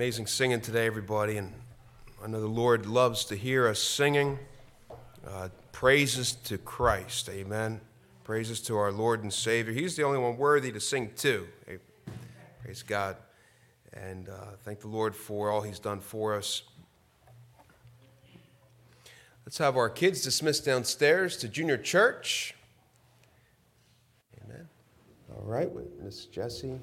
amazing singing today, everybody. And I know the Lord loves to hear us singing uh, praises to Christ. Amen. Praises to our Lord and Savior. He's the only one worthy to sing to. Praise God. And uh, thank the Lord for all He's done for us. Let's have our kids dismissed downstairs to junior church. Amen. All right, Miss Jessie.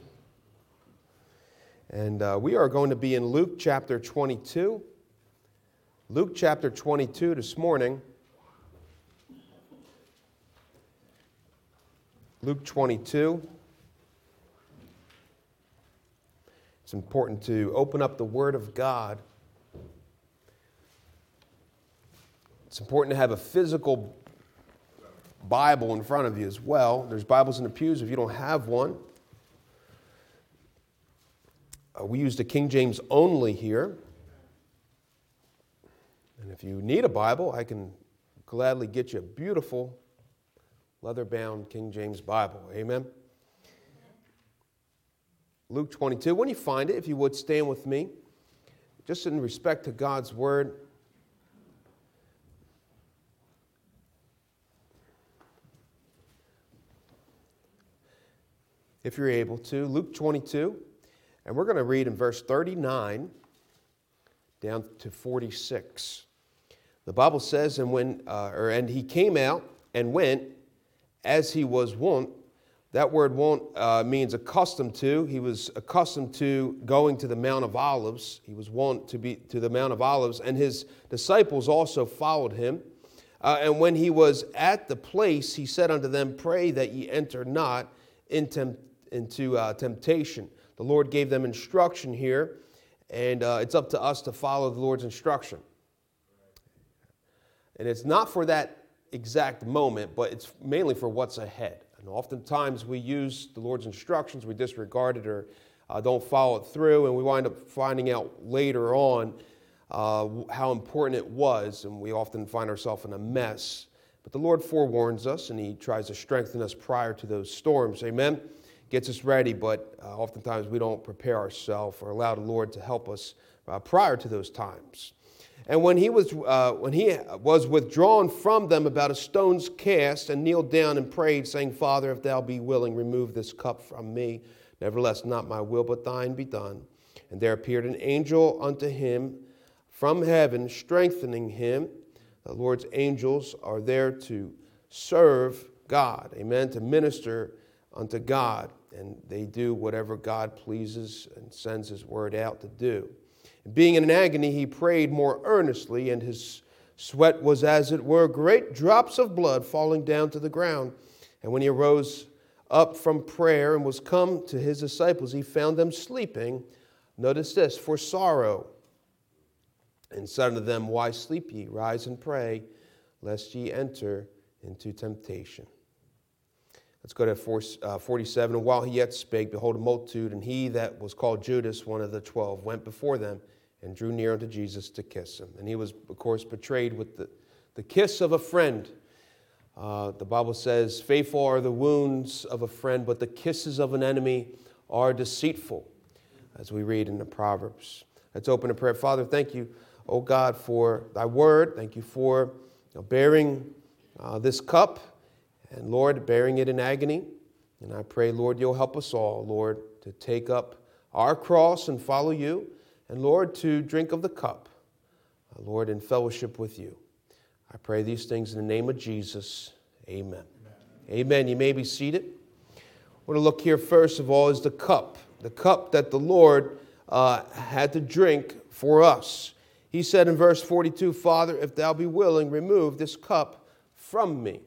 And uh, we are going to be in Luke chapter 22. Luke chapter 22 this morning. Luke 22. It's important to open up the Word of God. It's important to have a physical Bible in front of you as well. There's Bibles in the pews if you don't have one. Uh, we used a King James only here. And if you need a Bible, I can gladly get you a beautiful leather bound King James Bible. Amen. Luke 22. When you find it, if you would stand with me, just in respect to God's word. If you're able to, Luke 22. And we're going to read in verse 39 down to 46. The Bible says, and when uh, or and he came out and went as he was wont. That word wont uh, means accustomed to. He was accustomed to going to the Mount of Olives. He was wont to be to the Mount of Olives, and his disciples also followed him. Uh, and when he was at the place, he said unto them, Pray that ye enter not into, into uh, temptation. The Lord gave them instruction here, and uh, it's up to us to follow the Lord's instruction. And it's not for that exact moment, but it's mainly for what's ahead. And oftentimes we use the Lord's instructions, we disregard it or uh, don't follow it through, and we wind up finding out later on uh, how important it was, and we often find ourselves in a mess. But the Lord forewarns us, and He tries to strengthen us prior to those storms. Amen gets us ready, but uh, oftentimes we don't prepare ourselves or allow the Lord to help us uh, prior to those times. And when he, was, uh, when he was withdrawn from them about a stone's cast and kneeled down and prayed, saying, Father, if thou be willing, remove this cup from me. Nevertheless, not my will, but thine be done. And there appeared an angel unto him from heaven, strengthening him. The Lord's angels are there to serve God, amen, to minister unto God and they do whatever God pleases and sends His word out to do. And being in an agony, he prayed more earnestly, and his sweat was as it were great drops of blood falling down to the ground. And when he arose up from prayer and was come to his disciples, he found them sleeping. Notice this for sorrow. And said unto them, Why sleep ye? Rise and pray, lest ye enter into temptation. Let's go to uh, 47. And while he yet spake, behold, a multitude, and he that was called Judas, one of the twelve, went before them and drew near unto Jesus to kiss him. And he was, of course, betrayed with the, the kiss of a friend. Uh, the Bible says, Faithful are the wounds of a friend, but the kisses of an enemy are deceitful, as we read in the Proverbs. Let's open a prayer. Father, thank you, O God, for thy word. Thank you for bearing uh, this cup and Lord, bearing it in agony. And I pray, Lord, you'll help us all, Lord, to take up our cross and follow you, and Lord, to drink of the cup, uh, Lord, in fellowship with you. I pray these things in the name of Jesus. Amen. Amen. Amen. You may be seated. I want to look here first of all is the cup, the cup that the Lord uh, had to drink for us. He said in verse 42, Father, if thou be willing, remove this cup from me.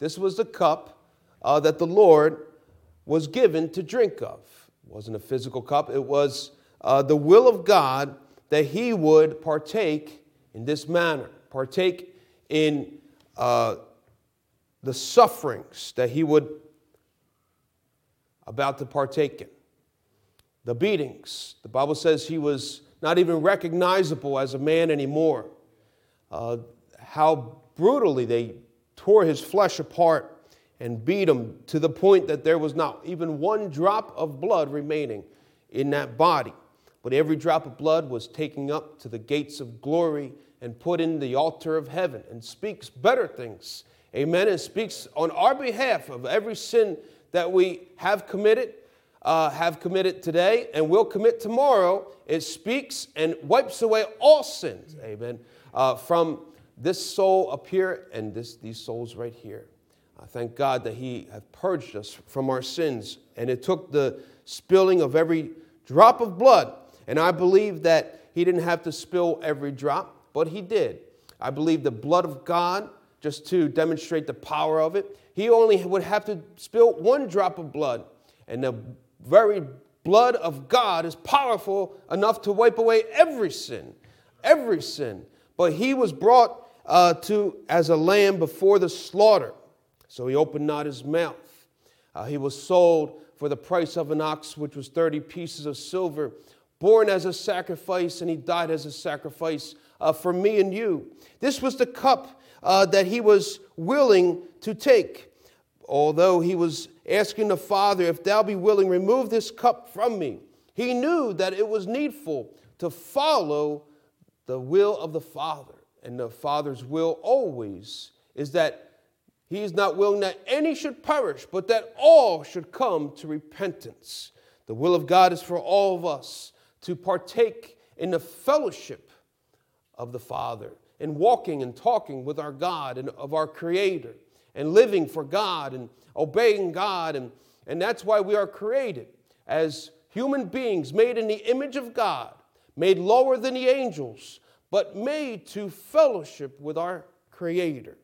This was the cup uh, that the Lord was given to drink of. It wasn't a physical cup, it was uh, the will of God that he would partake in this manner, partake in uh, the sufferings that he would about to partake in. The beatings. The Bible says he was not even recognizable as a man anymore. Uh, how brutally they tore his flesh apart and beat him to the point that there was not even one drop of blood remaining in that body. but every drop of blood was taken up to the gates of glory and put in the altar of heaven and speaks better things. Amen. And speaks on our behalf of every sin that we have committed, uh, have committed today, and will commit tomorrow. It speaks and wipes away all sins. Amen. Uh, from this soul up here and this, these souls right here. I thank God that He hath purged us from our sins, and it took the spilling of every drop of blood. And I believe that He didn't have to spill every drop, but He did. I believe the blood of God, just to demonstrate the power of it, He only would have to spill one drop of blood, and the very blood of God is powerful enough to wipe away every sin, every sin. But He was brought uh, to as a lamb before the slaughter. So he opened not his mouth. Uh, he was sold for the price of an ox, which was 30 pieces of silver, born as a sacrifice, and he died as a sacrifice uh, for me and you. This was the cup uh, that he was willing to take. Although he was asking the Father, If thou be willing, remove this cup from me. He knew that it was needful to follow the will of the Father. And the Father's will always is that he is not willing that any should perish, but that all should come to repentance. The will of God is for all of us to partake in the fellowship of the Father, in walking and talking with our God and of our Creator, and living for God and obeying God. And, and that's why we are created as human beings made in the image of God, made lower than the angels, but made to fellowship with our Creator.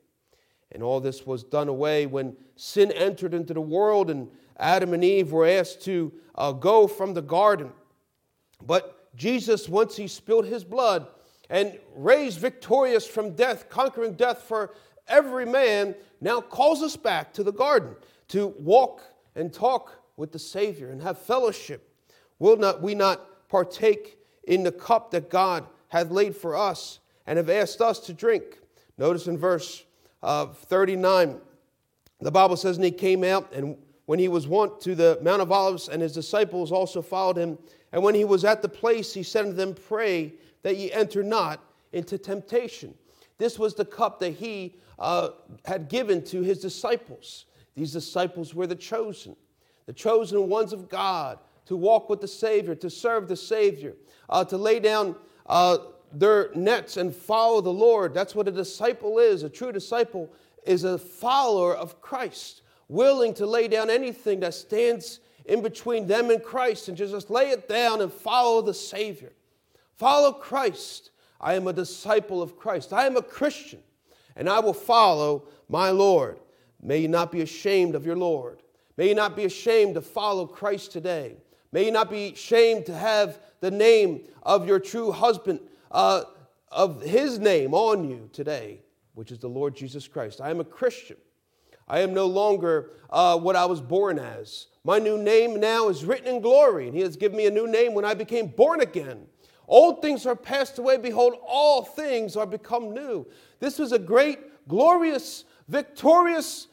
And all this was done away when sin entered into the world and Adam and Eve were asked to uh, go from the garden. But Jesus, once he spilled his blood and raised victorious from death, conquering death for every man, now calls us back to the garden to walk and talk with the Savior and have fellowship. Will not we not partake in the cup that God hath laid for us and have asked us to drink? Notice in verse uh, 39, the Bible says, And he came out, and when he was wont to the Mount of Olives, and his disciples also followed him. And when he was at the place, he said unto them, Pray that ye enter not into temptation. This was the cup that he uh, had given to his disciples. These disciples were the chosen, the chosen ones of God to walk with the Savior, to serve the Savior, uh, to lay down uh, their nets and follow the Lord. That's what a disciple is. A true disciple is a follower of Christ, willing to lay down anything that stands in between them and Christ and just lay it down and follow the Savior. Follow Christ. I am a disciple of Christ. I am a Christian, and I will follow my Lord. May you not be ashamed of your Lord. May you not be ashamed to follow Christ today. May you not be ashamed to have the name of your true husband uh, of his name on you today, which is the Lord Jesus Christ. I am a Christian. I am no longer uh, what I was born as. My new name now is written in glory, and he has given me a new name when I became born again. Old things are passed away. Behold, all things are become new. This was a great, glorious, victorious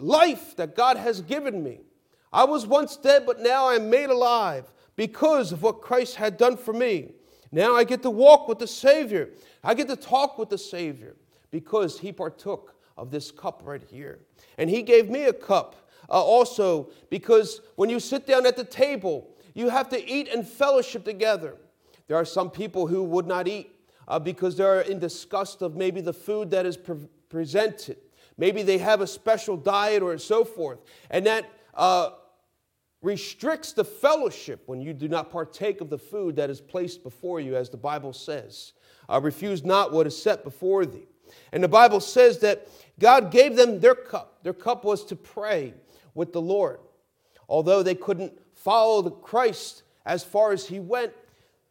life that God has given me. I was once dead, but now I am made alive because of what Christ had done for me. Now I get to walk with the Savior. I get to talk with the Savior because he partook of this cup right here. And he gave me a cup uh, also because when you sit down at the table, you have to eat and fellowship together. There are some people who would not eat uh, because they're in disgust of maybe the food that is pre- presented. Maybe they have a special diet or so forth. And that uh, restricts the fellowship when you do not partake of the food that is placed before you, as the Bible says. Uh, refuse not what is set before thee. And the Bible says that God gave them their cup. Their cup was to pray with the Lord. Although they couldn't follow the Christ as far as he went,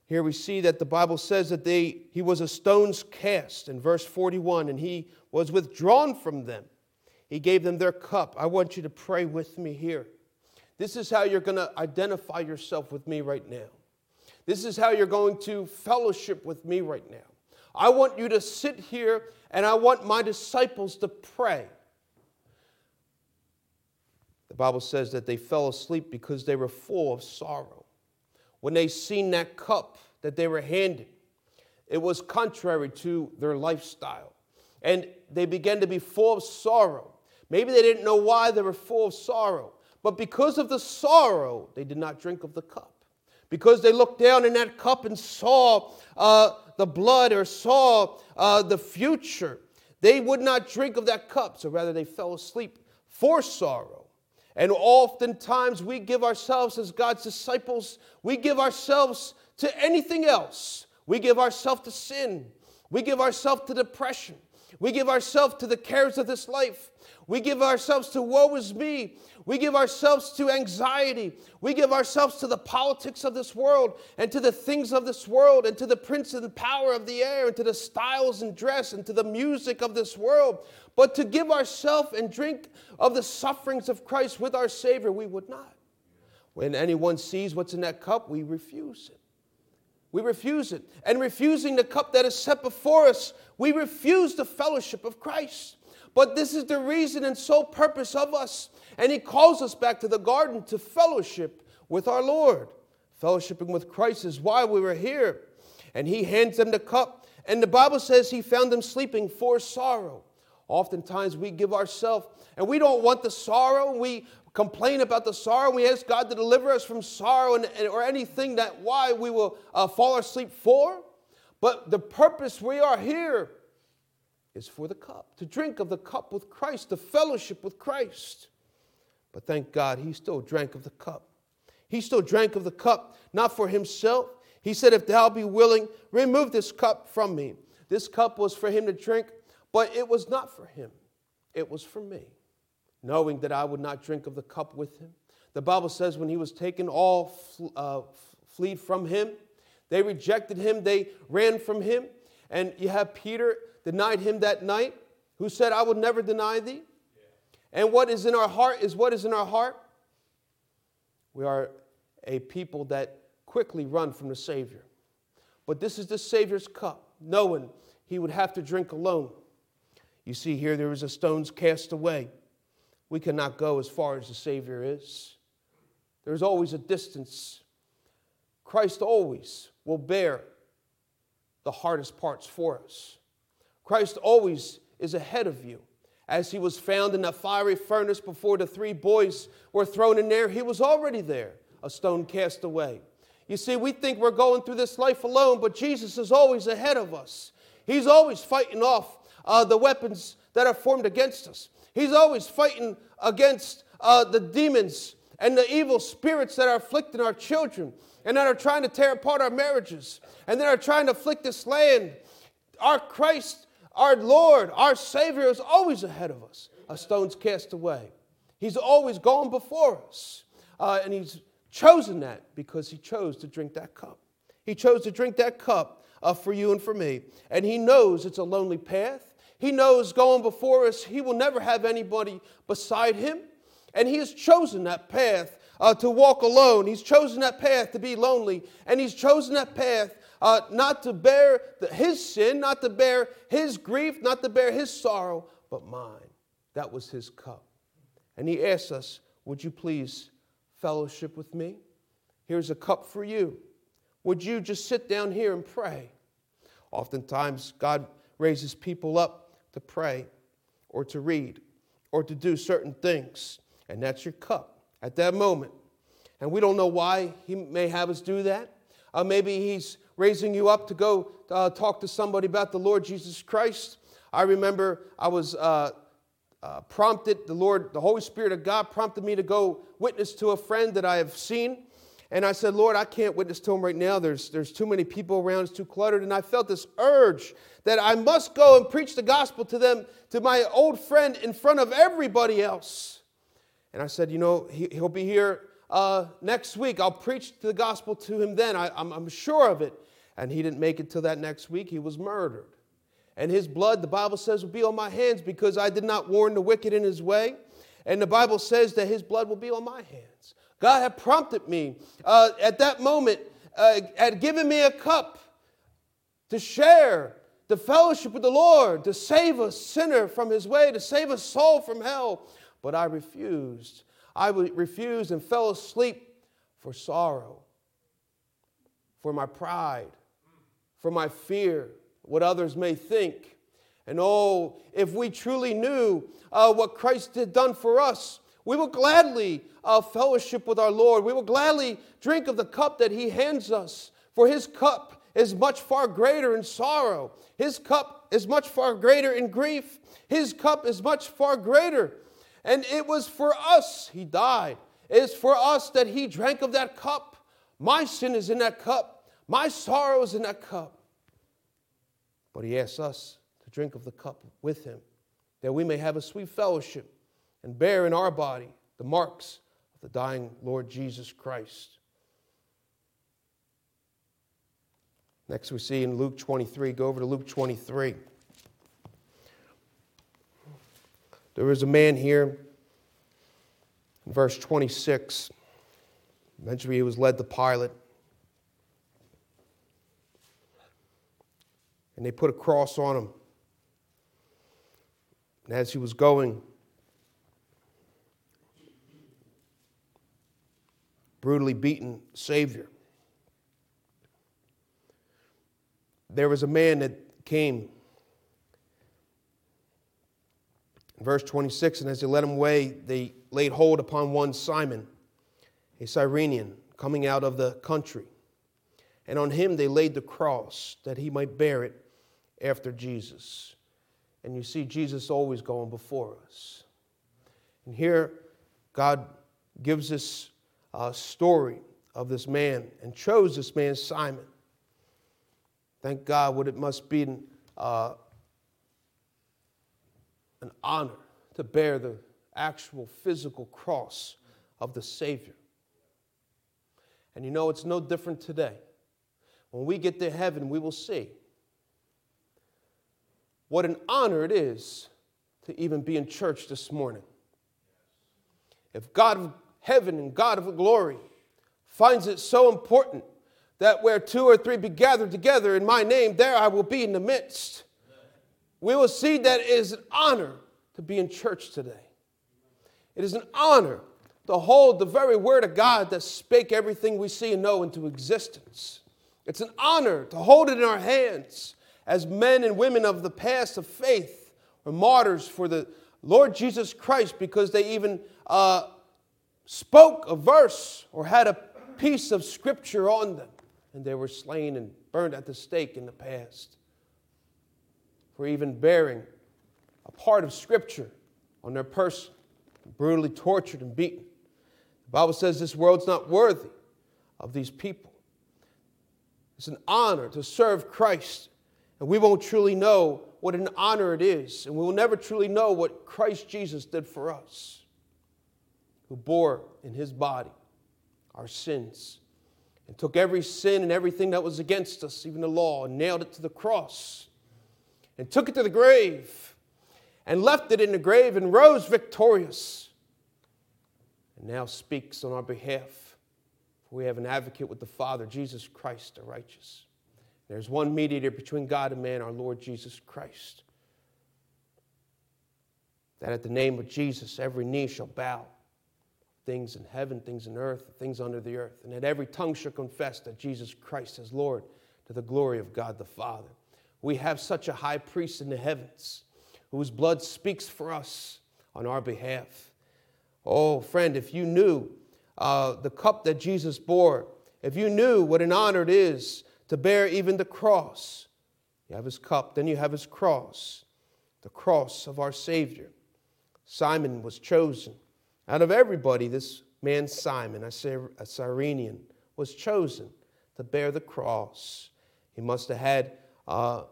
here we see that the Bible says that they, he was a stone's cast in verse 41, and he was withdrawn from them. He gave them their cup. I want you to pray with me here. This is how you're going to identify yourself with me right now. This is how you're going to fellowship with me right now. I want you to sit here and I want my disciples to pray. The Bible says that they fell asleep because they were full of sorrow. when they seen that cup that they were handed. It was contrary to their lifestyle. And they began to be full of sorrow. Maybe they didn't know why they were full of sorrow, but because of the sorrow, they did not drink of the cup. Because they looked down in that cup and saw uh, the blood or saw uh, the future, they would not drink of that cup. So rather, they fell asleep for sorrow. And oftentimes we give ourselves as God's disciples, we give ourselves to anything else. We give ourselves to sin. We give ourselves to depression. We give ourselves to the cares of this life. We give ourselves to woe is me. We give ourselves to anxiety. We give ourselves to the politics of this world and to the things of this world and to the prince and power of the air and to the styles and dress and to the music of this world. But to give ourselves and drink of the sufferings of Christ with our Savior, we would not. When anyone sees what's in that cup, we refuse it. We refuse it. And refusing the cup that is set before us, we refuse the fellowship of Christ. But this is the reason and sole purpose of us. And He calls us back to the garden to fellowship with our Lord. Fellowshipping with Christ is why we were here. And He hands them the cup. And the Bible says He found them sleeping for sorrow. Oftentimes we give ourselves, and we don't want the sorrow. We complain about the sorrow. We ask God to deliver us from sorrow and, or anything that why we will uh, fall asleep for. But the purpose we are here is for the cup, to drink of the cup with Christ, the fellowship with Christ. But thank God, he still drank of the cup. He still drank of the cup, not for himself. He said, If thou be willing, remove this cup from me. This cup was for him to drink, but it was not for him, it was for me, knowing that I would not drink of the cup with him. The Bible says, when he was taken, all uh, fled from him. They rejected him, they ran from him. And you have Peter denied him that night, who said, I will never deny thee. And what is in our heart is what is in our heart. We are a people that quickly run from the Savior. But this is the Savior's cup, knowing he would have to drink alone. You see here, there is a stone's cast away. We cannot go as far as the Savior is. There's always a distance. Christ always will bear the hardest parts for us. Christ always is ahead of you. As he was found in that fiery furnace before the three boys were thrown in there, he was already there, a stone cast away. You see, we think we're going through this life alone, but Jesus is always ahead of us. He's always fighting off uh, the weapons that are formed against us. He's always fighting against uh, the demons and the evil spirits that are afflicting our children and that are trying to tear apart our marriages and that are trying to afflict this land. Our Christ our Lord, our Savior is always ahead of us, a stone's cast away. He's always gone before us. Uh, and He's chosen that because He chose to drink that cup. He chose to drink that cup uh, for you and for me. And He knows it's a lonely path. He knows going before us, He will never have anybody beside Him. And He has chosen that path uh, to walk alone. He's chosen that path to be lonely. And He's chosen that path uh, not to bear the, his sin, not to bear his grief, not to bear his sorrow, but mine. That was his cup. And he asks us, Would you please fellowship with me? Here's a cup for you. Would you just sit down here and pray? Oftentimes, God raises people up to pray or to read or to do certain things, and that's your cup at that moment. And we don't know why He may have us do that. Uh, maybe He's raising you up to go uh, talk to somebody about the Lord Jesus Christ. I remember I was uh, uh, prompted, the Lord, the Holy Spirit of God prompted me to go witness to a friend that I have seen. And I said, Lord, I can't witness to him right now. There's, there's too many people around, it's too cluttered. And I felt this urge that I must go and preach the gospel to them, to my old friend, in front of everybody else. And I said, You know, he, will be here uh, next week. I'll preach the gospel to him then. I, I'm, I'm sure of it. And he didn't make it till that next week. He was murdered. And his blood, the Bible says, will be on my hands because I did not warn the wicked in his way. And the Bible says that his blood will be on my hands. God had prompted me uh, at that moment, uh, had given me a cup to share the fellowship with the Lord, to save a sinner from his way, to save a soul from hell. But I refused. I refused and fell asleep for sorrow. for my pride, for my fear, what others may think. And oh, if we truly knew uh, what Christ had done for us, we will gladly uh, fellowship with our Lord. We will gladly drink of the cup that He hands us, for His cup is much far greater in sorrow. His cup is much far greater in grief. His cup is much far greater. And it was for us He died. It is for us that He drank of that cup. My sin is in that cup. My sorrow is in that cup. But He asks us to drink of the cup with Him, that we may have a sweet fellowship and bear in our body the marks of the dying Lord Jesus Christ. Next, we see in Luke 23. Go over to Luke 23. There was a man here in verse 26. Eventually, he was led to Pilate. And they put a cross on him. And as he was going, brutally beaten Savior. There was a man that came. Verse 26 And as they led him away, they laid hold upon one Simon, a Cyrenian, coming out of the country. And on him they laid the cross that he might bear it after Jesus. And you see Jesus always going before us. And here, God gives us a story of this man and chose this man, Simon. Thank God, what it must be uh, an honor to bear the actual physical cross of the Savior. And you know, it's no different today. When we get to heaven, we will see what an honor it is to even be in church this morning. If God of heaven and God of glory finds it so important that where two or three be gathered together in my name, there I will be in the midst. We will see that it is an honor to be in church today. It is an honor to hold the very word of God that spake everything we see and know into existence. It's an honor to hold it in our hands as men and women of the past of faith or martyrs for the Lord Jesus Christ because they even uh, spoke a verse or had a piece of scripture on them, and they were slain and burned at the stake in the past for even bearing a part of scripture on their person, brutally tortured and beaten. The Bible says this world's not worthy of these people. It's an honor to serve Christ and we won't truly know what an honor it is, and we will never truly know what Christ Jesus did for us, who bore in his body our sins and took every sin and everything that was against us, even the law, and nailed it to the cross and took it to the grave and left it in the grave and rose victorious and now speaks on our behalf. We have an advocate with the Father, Jesus Christ, the righteous. There's one mediator between God and man, our Lord Jesus Christ. That at the name of Jesus, every knee shall bow, things in heaven, things in earth, things under the earth, and that every tongue shall confess that Jesus Christ is Lord to the glory of God the Father. We have such a high priest in the heavens whose blood speaks for us on our behalf. Oh, friend, if you knew uh, the cup that Jesus bore, if you knew what an honor it is to bear even the cross. You have his cup, then you have his cross, the cross of our Savior. Simon was chosen. Out of everybody, this man Simon, I say a Cyrenian, was chosen to bear the cross. He must have had uh,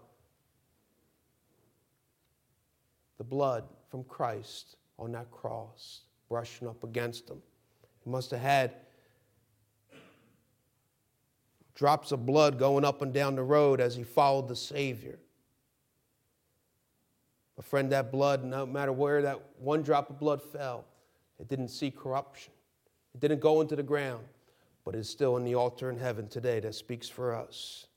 the blood from Christ on that cross brushing up against him. He must have had drops of blood going up and down the road as he followed the Savior. But, friend, that blood, no matter where that one drop of blood fell, it didn't see corruption. It didn't go into the ground, but it's still in the altar in heaven today that speaks for us.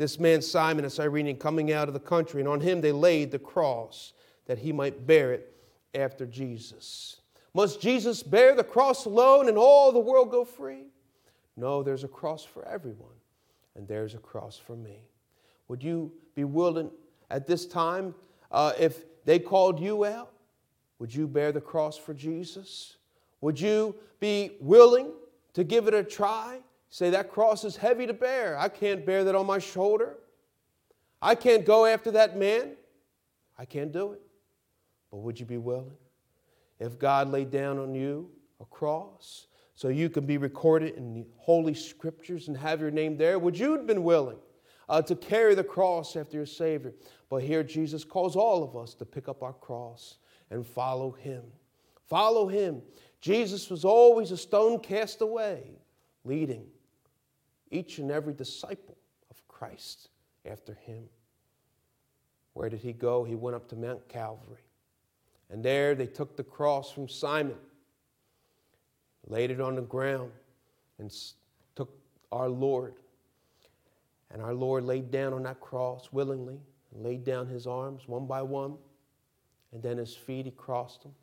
This man, Simon, a Cyrenian, coming out of the country, and on him they laid the cross that he might bear it after Jesus. Must Jesus bear the cross alone and all the world go free? No, there's a cross for everyone. and there's a cross for me. Would you be willing at this time, uh, if they called you out, would you bear the cross for Jesus? Would you be willing to give it a try? Say, that cross is heavy to bear. I can't bear that on my shoulder. I can't go after that man. I can't do it. But would you be willing? If God laid down on you a cross so you can be recorded in the holy scriptures and have your name there, would you have been willing uh, to carry the cross after your Savior? But here Jesus calls all of us to pick up our cross and follow him. Follow him. Jesus was always a stone cast away, leading each and every disciple of Christ after him. Where did he go? He went up to Mount Calvary. And there they took the cross from Simon, laid it on the ground, and took our Lord. And our Lord laid down on that cross willingly, laid down his arms one by one, and then his feet, he crossed them.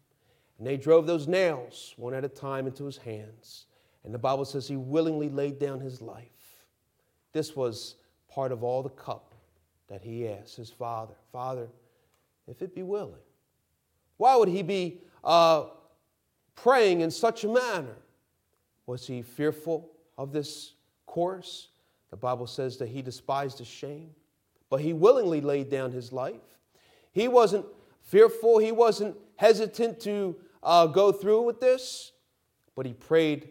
And they drove those nails one at a time into his hands. And the Bible says he willingly laid down his life. This was part of all the cup that he asked his father Father, if it be willing. Why would he be uh, praying in such a manner? Was he fearful of this course? The Bible says that he despised the shame, but he willingly laid down his life. He wasn't fearful, he wasn't hesitant to uh, go through with this, but he prayed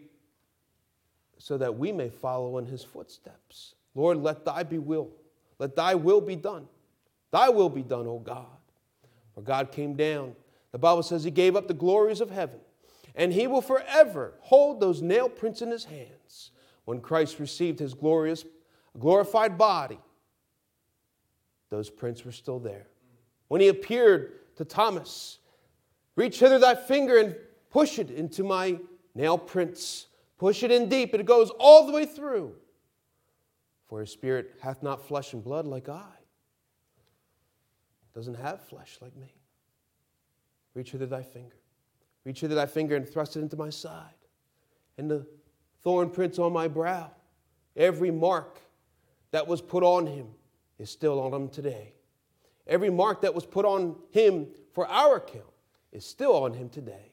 so that we may follow in his footsteps. Lord, let thy be will, let thy will be done. Thy will be done, O God. For God came down. The Bible says he gave up the glories of heaven, and he will forever hold those nail prints in his hands. When Christ received his glorious, glorified body, those prints were still there. When he appeared to Thomas, reach hither thy finger and push it into my nail prints. Push it in deep, it goes all the way through. For his spirit hath not flesh and blood like I, doesn't have flesh like me. Reach hither thy finger. Reach hither thy finger and thrust it into my side. And the thorn prints on my brow, every mark that was put on him is still on him today. Every mark that was put on him for our account is still on him today.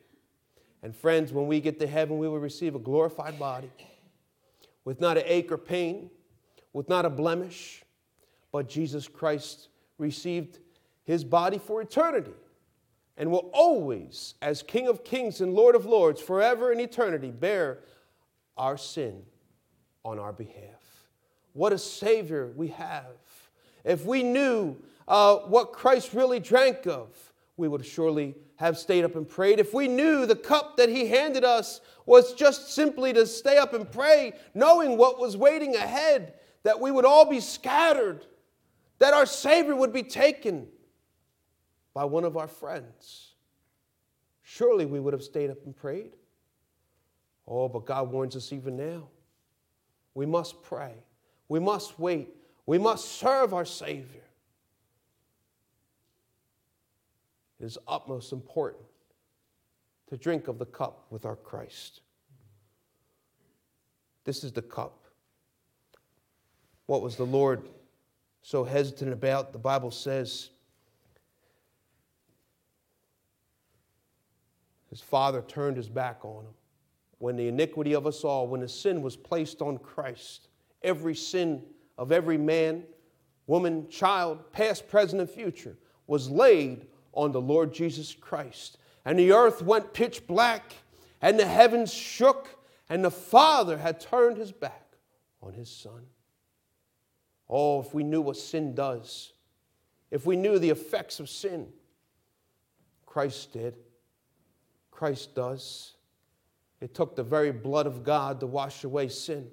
And friends, when we get to heaven, we will receive a glorified body with not an ache or pain, with not a blemish, but Jesus Christ received his body for eternity and will always, as King of kings and Lord of lords, forever and eternity, bear our sin on our behalf. What a Savior we have. If we knew uh, what Christ really drank of, we would surely have stayed up and prayed. If we knew the cup that He handed us was just simply to stay up and pray, knowing what was waiting ahead, that we would all be scattered, that our Savior would be taken by one of our friends, surely we would have stayed up and prayed. Oh, but God warns us even now. We must pray. We must wait. We must serve our Savior. It is utmost important to drink of the cup with our Christ. This is the cup. What was the Lord so hesitant about? The Bible says, his father turned his back on him. When the iniquity of us all, when the sin was placed on Christ, every sin of every man, woman, child, past, present, and future, was laid on the Lord Jesus Christ. And the earth went pitch black, and the heavens shook, and the Father had turned his back on his Son. Oh, if we knew what sin does, if we knew the effects of sin, Christ did. Christ does. It took the very blood of God to wash away sin.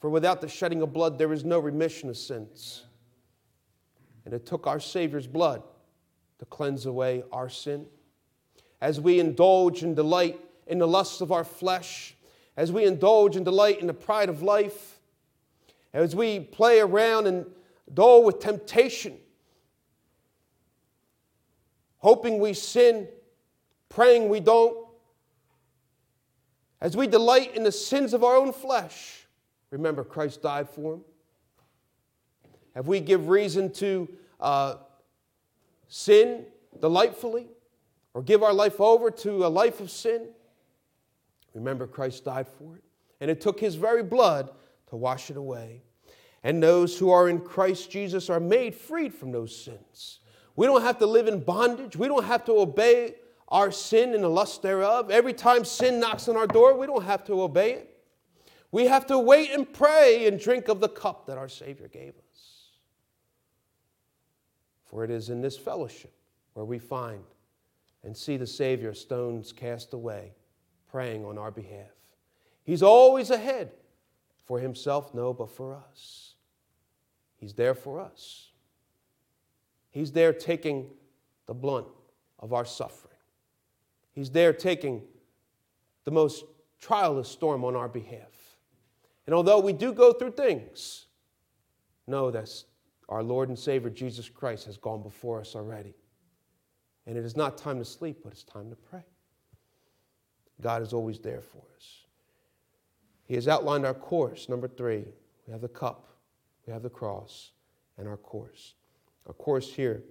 For without the shedding of blood, there is no remission of sins. And it took our Savior's blood to cleanse away our sin. As we indulge and delight in the lusts of our flesh, as we indulge and delight in the pride of life, as we play around and dole with temptation, hoping we sin, praying we don't, as we delight in the sins of our own flesh, remember Christ died for them. Have we give reason to uh, sin delightfully or give our life over to a life of sin? Remember, Christ died for it, and it took his very blood to wash it away. And those who are in Christ Jesus are made freed from those sins. We don't have to live in bondage. We don't have to obey our sin and the lust thereof. Every time sin knocks on our door, we don't have to obey it. We have to wait and pray and drink of the cup that our Savior gave us. For it is in this fellowship where we find and see the Savior stones cast away, praying on our behalf. He's always ahead for himself, no, but for us. He's there for us. He's there taking the blunt of our suffering. He's there taking the most trialless storm on our behalf. And although we do go through things, know that our Lord and Savior Jesus Christ has gone before us already. And it is not time to sleep, but it's time to pray. God is always there for us. He has outlined our course. Number three, we have the cup, we have the cross, and our course. Our course here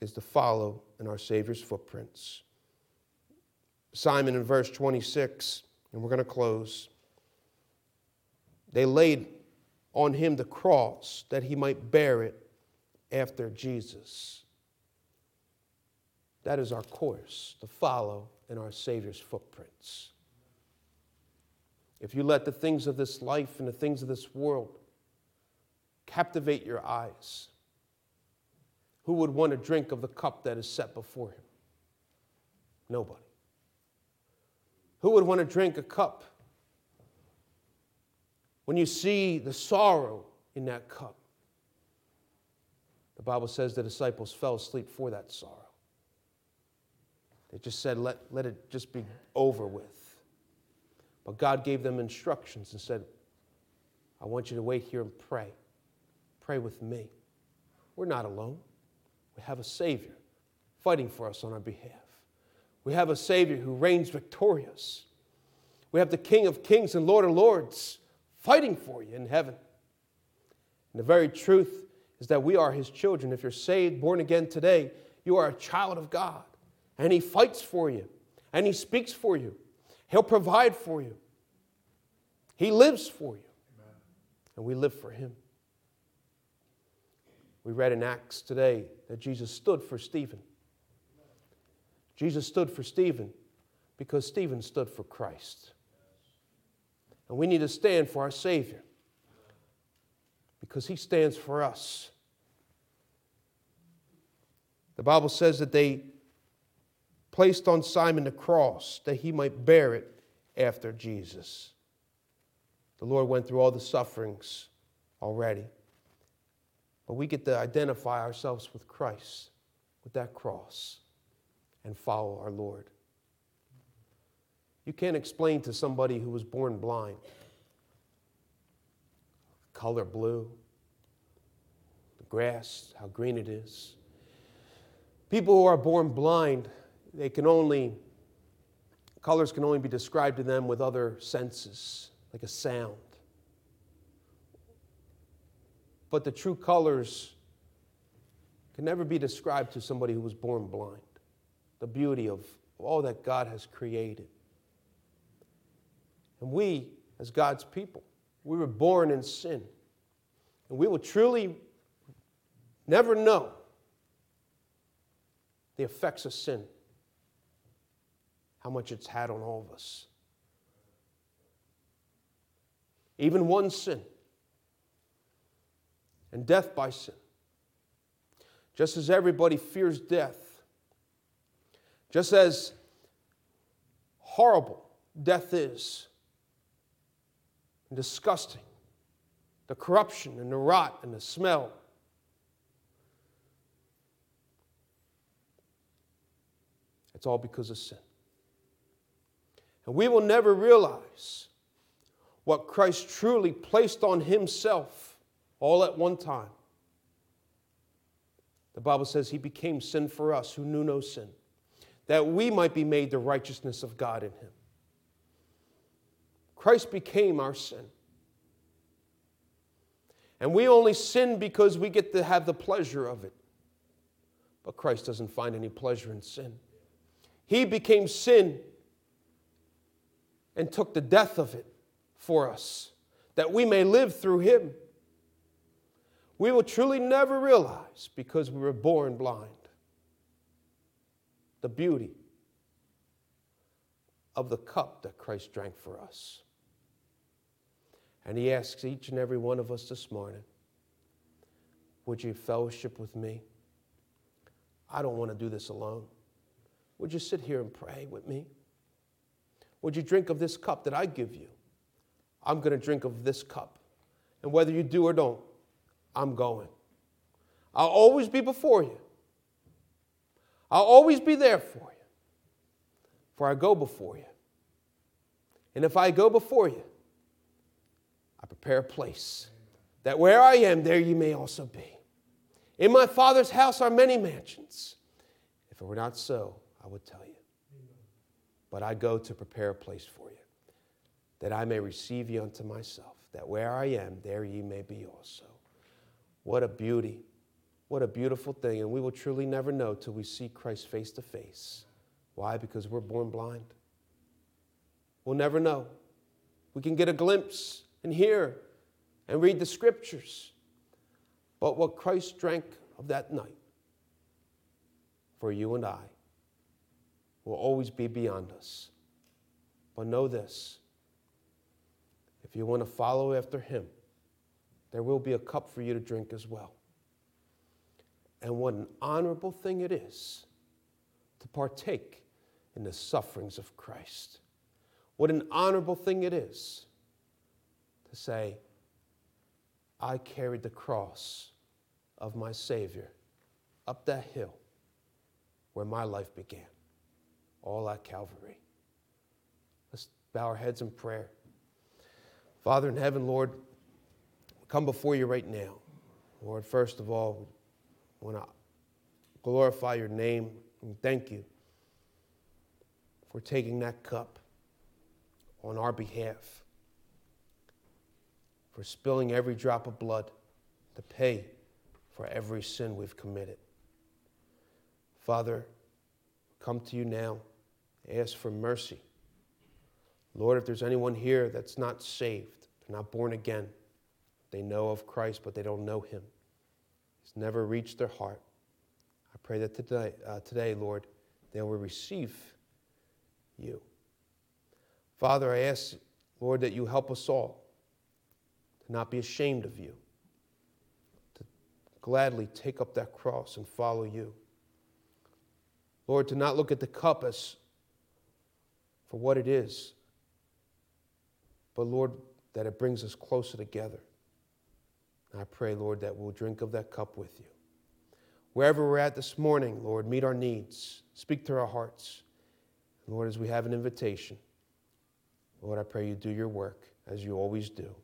is to follow in our Savior's footprints. Simon in verse 26, and we're going to close. They laid on him the cross that he might bear it after Jesus. That is our course to follow in our Savior's footprints. If you let the things of this life and the things of this world captivate your eyes, who would want to drink of the cup that is set before him? Nobody. Who would want to drink a cup when you see the sorrow in that cup? The Bible says the disciples fell asleep for that sorrow. They just said, let, let it just be over with. But God gave them instructions and said, I want you to wait here and pray. Pray with me. We're not alone. We have a Savior fighting for us on our behalf. We have a Savior who reigns victorious. We have the King of kings and Lord of lords fighting for you in heaven. And the very truth is that we are His children. If you're saved, born again today, you are a child of God. And He fights for you, and He speaks for you. He'll provide for you. He lives for you. Amen. And we live for Him. We read in Acts today that Jesus stood for Stephen. Jesus stood for Stephen because Stephen stood for Christ. And we need to stand for our Savior because he stands for us. The Bible says that they placed on Simon the cross that he might bear it after Jesus. The Lord went through all the sufferings already. But we get to identify ourselves with Christ, with that cross, and follow our Lord. You can't explain to somebody who was born blind color blue, the grass, how green it is. People who are born blind, they can only, colors can only be described to them with other senses, like a sound. but the true colors can never be described to somebody who was born blind. The beauty of all that God has created. And we, as God's people, we were born in sin. And we will truly never know the effects of sin, how much it's had on all of us. Even one sin and death by sin. Just as everybody fears death, just as horrible death is, and disgusting, the corruption and the rot and the smell. It's all because of sin. And we will never realize what Christ truly placed on himself all at one time. The Bible says he became sin for us who knew no sin, that we might be made the righteousness of God in him. Christ became our sin. And we only sin because we get to have the pleasure of it. But Christ doesn't find any pleasure in sin. He became sin and took the death of it for us, that we may live through him. We will truly never realize, because we were born blind, the beauty of the cup that Christ drank for us. And he asks each and every one of us this morning Would you fellowship with me? I don't want to do this alone. Would you sit here and pray with me? Would you drink of this cup that I give you? I'm going to drink of this cup. And whether you do or don't, I'm going. I'll always be before you. I'll always be there for you. For I go before you. And if I go before you, I prepare a place that where I am, there you may also be. In my Father's house are many mansions. If it were not so, I would tell you. But I go to prepare a place for you, that I may receive you unto myself, that where I am, there ye may be also. What a beauty. What a beautiful thing. And we will truly never know till we see Christ face to face. Why? Because we're born blind. We'll never know. We can get a glimpse and hear and read the scriptures. But what Christ drank of that night for you and I will always be beyond us. But know this if you want to follow after him, there will be a cup for you to drink as well. And what an honorable thing it is to partake in the sufferings of Christ. What an honorable thing it is to say, I carried the cross of my Savior up that hill where my life began, all at Calvary. Let's bow our heads in prayer. Father in heaven, Lord, come before you right now. Lord, first of all, I want to glorify your name and thank you for taking that cup on our behalf, for spilling every drop of blood to pay for every sin we've committed. Father, come to you now, ask for mercy. Lord, if there's anyone here that's not saved, they're not born again, they know of Christ, but they don't know him. He's never reached their heart. I pray that today, uh, today Lord, they will receive you. Father, I ask, Lord, that you help us all to not be ashamed of you, to gladly take up that cross and follow you. Lord, to not look at the cup as for what it is, but Lord, that it brings us closer together. I pray, Lord, that we'll drink of that cup with you. Wherever we're at this morning, Lord, meet our needs, speak to our hearts. Lord, as we have an invitation, Lord, I pray you do your work as you always do.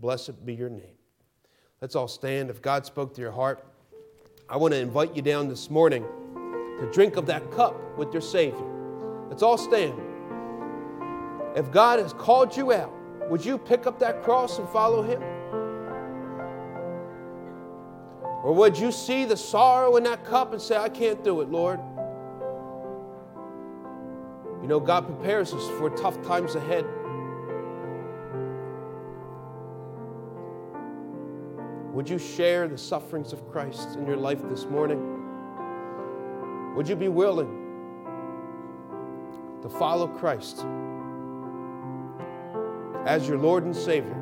Blessed be your name. Let's all stand. If God spoke to your heart, I want to invite you down this morning to drink of that cup with your Savior. Let's all stand. If God has called you out, would you pick up that cross and follow Him? Or would you see the sorrow in that cup and say, I can't do it, Lord? You know, God prepares us for tough times ahead. Would you share the sufferings of Christ in your life this morning? Would you be willing to follow Christ as your Lord and Savior?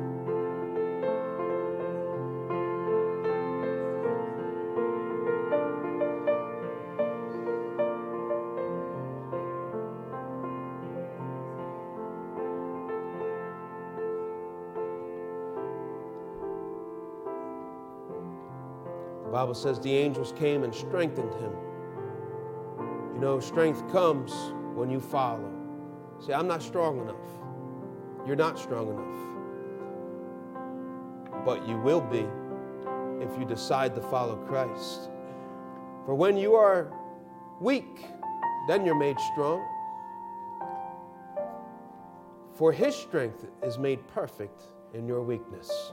The Bible says the angels came and strengthened him. You know, strength comes when you follow. See, I'm not strong enough. You're not strong enough. But you will be if you decide to follow Christ. For when you are weak, then you're made strong. For his strength is made perfect in your weakness.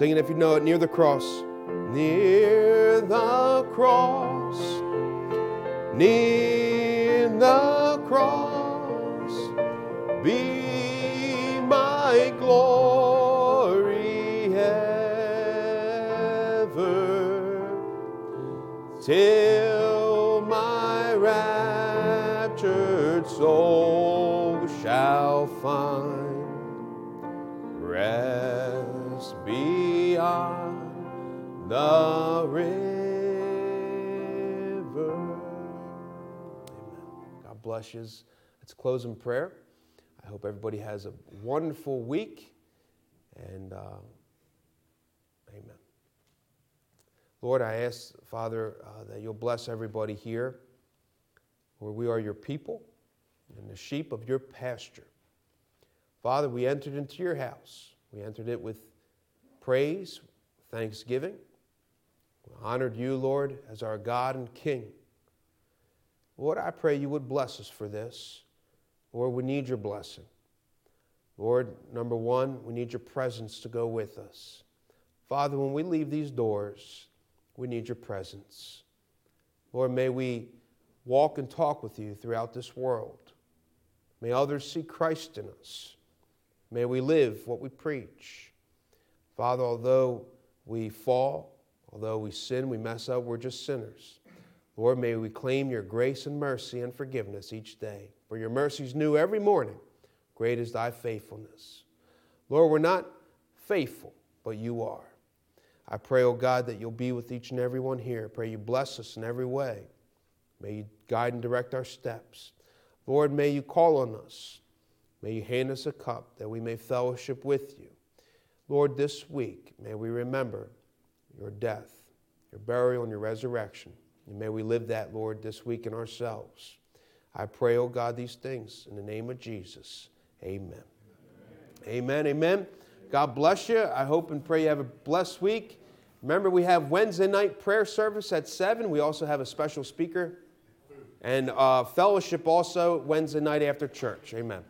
Sing it if you know it near the cross. Near the cross. Near the cross. Be my glory ever. Till my raptured soul shall find rest beyond the river. Amen. God bless you. Let's close in prayer. I hope everybody has a wonderful week. And uh, amen. Lord, I ask, Father, uh, that you'll bless everybody here, where we are your people and the sheep of your pasture. Father, we entered into your house. We entered it with praise, thanksgiving. We honored you, Lord, as our God and King. Lord, I pray you would bless us for this. Lord, we need your blessing. Lord, number one, we need your presence to go with us. Father, when we leave these doors, we need your presence. Lord, may we walk and talk with you throughout this world. May others see Christ in us. May we live what we preach. Father, although we fall, although we sin, we mess up, we're just sinners. Lord, may we claim your grace and mercy and forgiveness each day. For your mercies new every morning. Great is thy faithfulness. Lord, we're not faithful, but you are. I pray, oh God, that you'll be with each and every one here. Pray you bless us in every way. May you guide and direct our steps. Lord, may you call on us. May you hand us a cup that we may fellowship with you. Lord, this week, may we remember your death, your burial, and your resurrection. And may we live that, Lord, this week in ourselves. I pray, oh God, these things in the name of Jesus. Amen. Amen. Amen. Amen. God bless you. I hope and pray you have a blessed week. Remember, we have Wednesday night prayer service at 7. We also have a special speaker and uh, fellowship also Wednesday night after church. Amen.